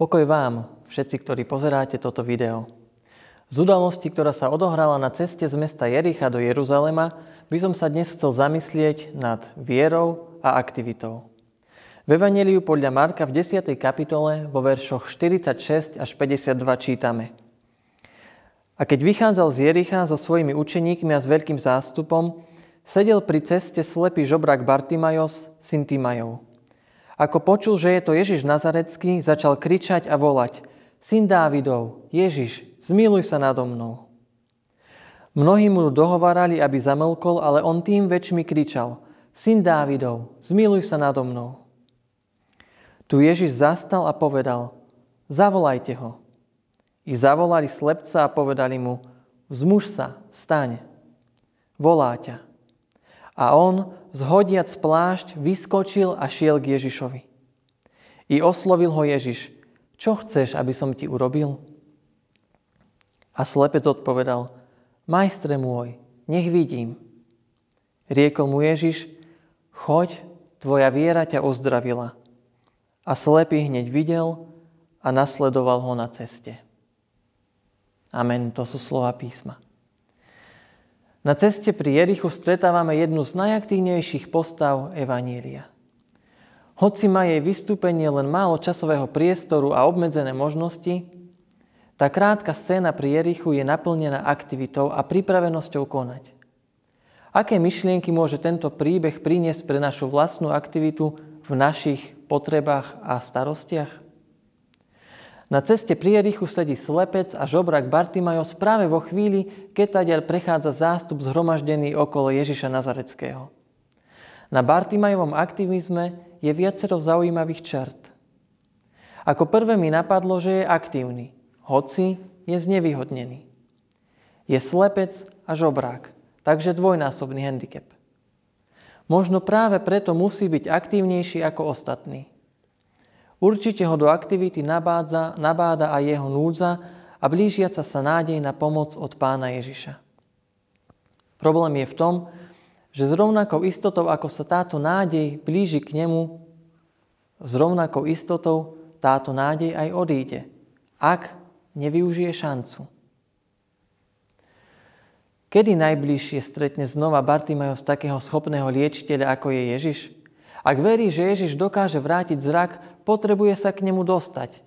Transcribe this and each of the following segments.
Pokoj vám, všetci, ktorí pozeráte toto video. Z udalosti, ktorá sa odohrala na ceste z mesta Jericha do Jeruzalema, by som sa dnes chcel zamyslieť nad vierou a aktivitou. V Evangeliu podľa Marka v 10. kapitole vo veršoch 46 až 52 čítame. A keď vychádzal z Jericha so svojimi učeníkmi a s veľkým zástupom, sedel pri ceste slepý žobrak Bartimajos, syn Timajov. Ako počul, že je to Ježiš Nazarecký, začal kričať a volať Syn Dávidov, Ježiš, zmiluj sa nado mnou. Mnohí mu dohovárali, aby zamlkol, ale on tým väčšmi kričal Syn Dávidov, zmiluj sa nado mnou. Tu Ježiš zastal a povedal Zavolajte ho. I zavolali slepca a povedali mu Vzmuž sa, vstaň, volá ťa. A on, zhodiac plášť, vyskočil a šiel k Ježišovi. I oslovil ho Ježiš, čo chceš, aby som ti urobil? A slepec odpovedal, majstre môj, nech vidím. Riekol mu Ježiš, choď, tvoja viera ťa ozdravila. A slepý hneď videl a nasledoval ho na ceste. Amen, to sú slova písma. Na ceste pri Jerichu stretávame jednu z najaktívnejších postav Evanília. Hoci má jej vystúpenie len málo časového priestoru a obmedzené možnosti, tá krátka scéna pri Jerichu je naplnená aktivitou a pripravenosťou konať. Aké myšlienky môže tento príbeh priniesť pre našu vlastnú aktivitu v našich potrebách a starostiach? Na ceste pri Jerichu sedí slepec a žobrak Bartimajos práve vo chvíli, keď tadiaľ prechádza zástup zhromaždený okolo Ježiša Nazareckého. Na Bartimajovom aktivizme je viacero zaujímavých čert. Ako prvé mi napadlo, že je aktívny, hoci je znevýhodnený. Je slepec a žobrák, takže dvojnásobný handicap. Možno práve preto musí byť aktívnejší ako ostatní. Určite ho do aktivity nabádza, nabáda aj jeho núdza a blížiaca sa nádej na pomoc od pána Ježiša. Problém je v tom, že s rovnakou istotou, ako sa táto nádej blíži k nemu, s rovnakou istotou táto nádej aj odíde, ak nevyužije šancu. Kedy najbližšie stretne znova Bartimajos takého schopného liečiteľa, ako je Ježiš? Ak verí, že Ježiš dokáže vrátiť zrak, potrebuje sa k nemu dostať,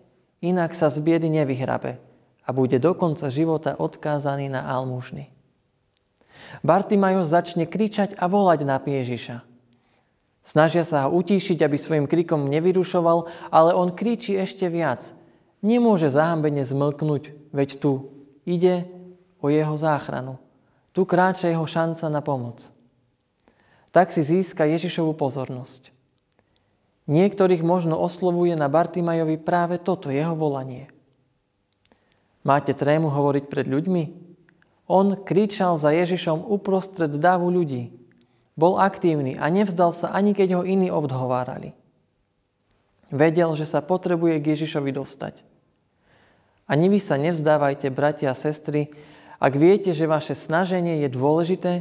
inak sa z biedy nevyhrabe a bude do konca života odkázaný na almužny. Bartimajos začne kričať a volať na Ježiša. Snažia sa ho utíšiť, aby svojim krikom nevyrušoval, ale on kričí ešte viac. Nemôže zahambene zmlknúť, veď tu ide o jeho záchranu. Tu kráča jeho šanca na pomoc. Tak si získa Ježišovu pozornosť. Niektorých možno oslovuje na Bartimajovi práve toto jeho volanie. Máte trému hovoriť pred ľuďmi? On kričal za Ježišom uprostred dávu ľudí. Bol aktívny a nevzdal sa ani keď ho iní obdhovárali. Vedel, že sa potrebuje k Ježišovi dostať. Ani vy sa nevzdávajte, bratia a sestry, ak viete, že vaše snaženie je dôležité,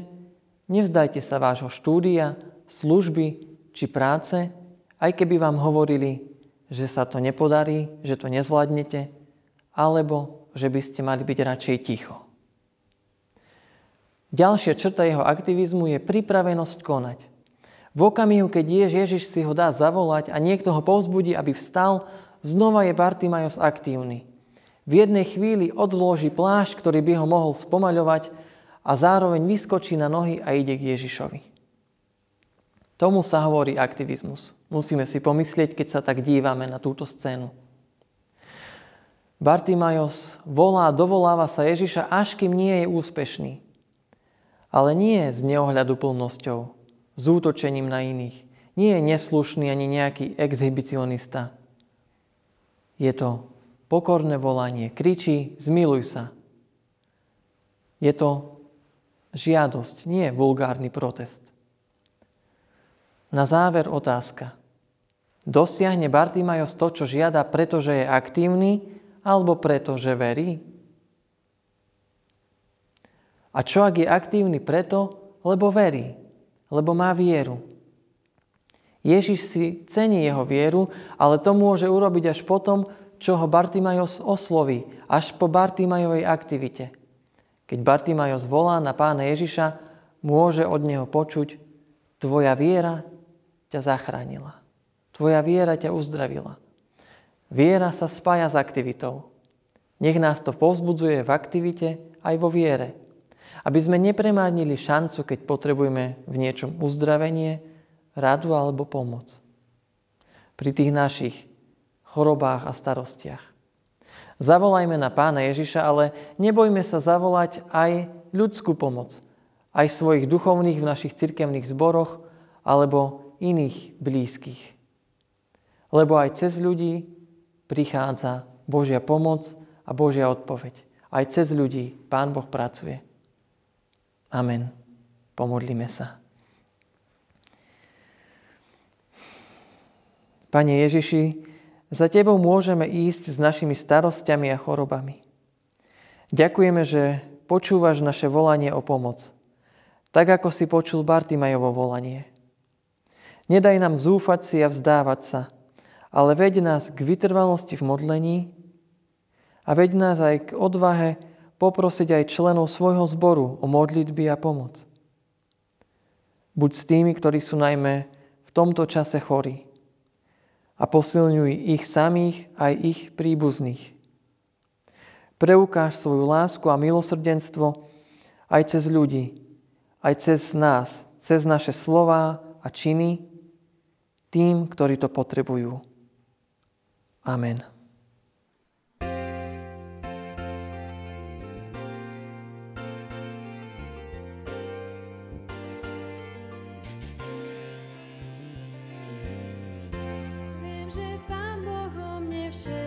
nevzdajte sa vášho štúdia, služby či práce, aj keby vám hovorili, že sa to nepodarí, že to nezvládnete, alebo že by ste mali byť radšej ticho. Ďalšia črta jeho aktivizmu je pripravenosť konať. V okamihu, keď Ježiš si ho dá zavolať a niekto ho povzbudí, aby vstal, znova je Bartimajos aktívny. V jednej chvíli odloží plášť, ktorý by ho mohol spomaľovať a zároveň vyskočí na nohy a ide k Ježišovi. Tomu sa hovorí aktivizmus. Musíme si pomyslieť, keď sa tak dívame na túto scénu. Bartimajos volá, dovoláva sa Ježiša, až kým nie je úspešný. Ale nie s neohľadu plnosťou, s útočením na iných. Nie je neslušný ani nejaký exhibicionista. Je to pokorné volanie. Kričí, zmiluj sa. Je to žiadosť, nie vulgárny protest. Na záver otázka. Dosiahne Bartimajos to, čo žiada, pretože je aktívny alebo preto, že verí? A čo ak je aktívny preto, lebo verí, lebo má vieru? Ježiš si cení jeho vieru, ale to môže urobiť až potom, čo ho Bartimajos osloví, až po Bartimajovej aktivite. Keď Bartimajos volá na pána Ježiša, môže od neho počuť, tvoja viera ťa zachránila. Tvoja viera ťa uzdravila. Viera sa spája s aktivitou. Nech nás to povzbudzuje v aktivite aj vo viere. Aby sme nepremárnili šancu, keď potrebujeme v niečom uzdravenie, radu alebo pomoc. Pri tých našich chorobách a starostiach. Zavolajme na pána Ježiša, ale nebojme sa zavolať aj ľudskú pomoc, aj svojich duchovných v našich cirkevných zboroch alebo iných blízkych. Lebo aj cez ľudí prichádza Božia pomoc a Božia odpoveď. Aj cez ľudí Pán Boh pracuje. Amen. Pomodlíme sa. Pane Ježiši, za Tebou môžeme ísť s našimi starostiami a chorobami. Ďakujeme, že počúvaš naše volanie o pomoc, tak ako si počul Bartimajovo volanie. Nedaj nám zúfať si a vzdávať sa, ale veď nás k vytrvalosti v modlení a veď nás aj k odvahe poprosiť aj členov svojho zboru o modlitby a pomoc. Buď s tými, ktorí sú najmä v tomto čase chorí a posilňuj ich samých aj ich príbuzných. Preukáž svoju lásku a milosrdenstvo aj cez ľudí, aj cez nás, cez naše slová a činy, tým, ktorí to potrebujú. Amen. Viem, že Pán Boh o mne všetko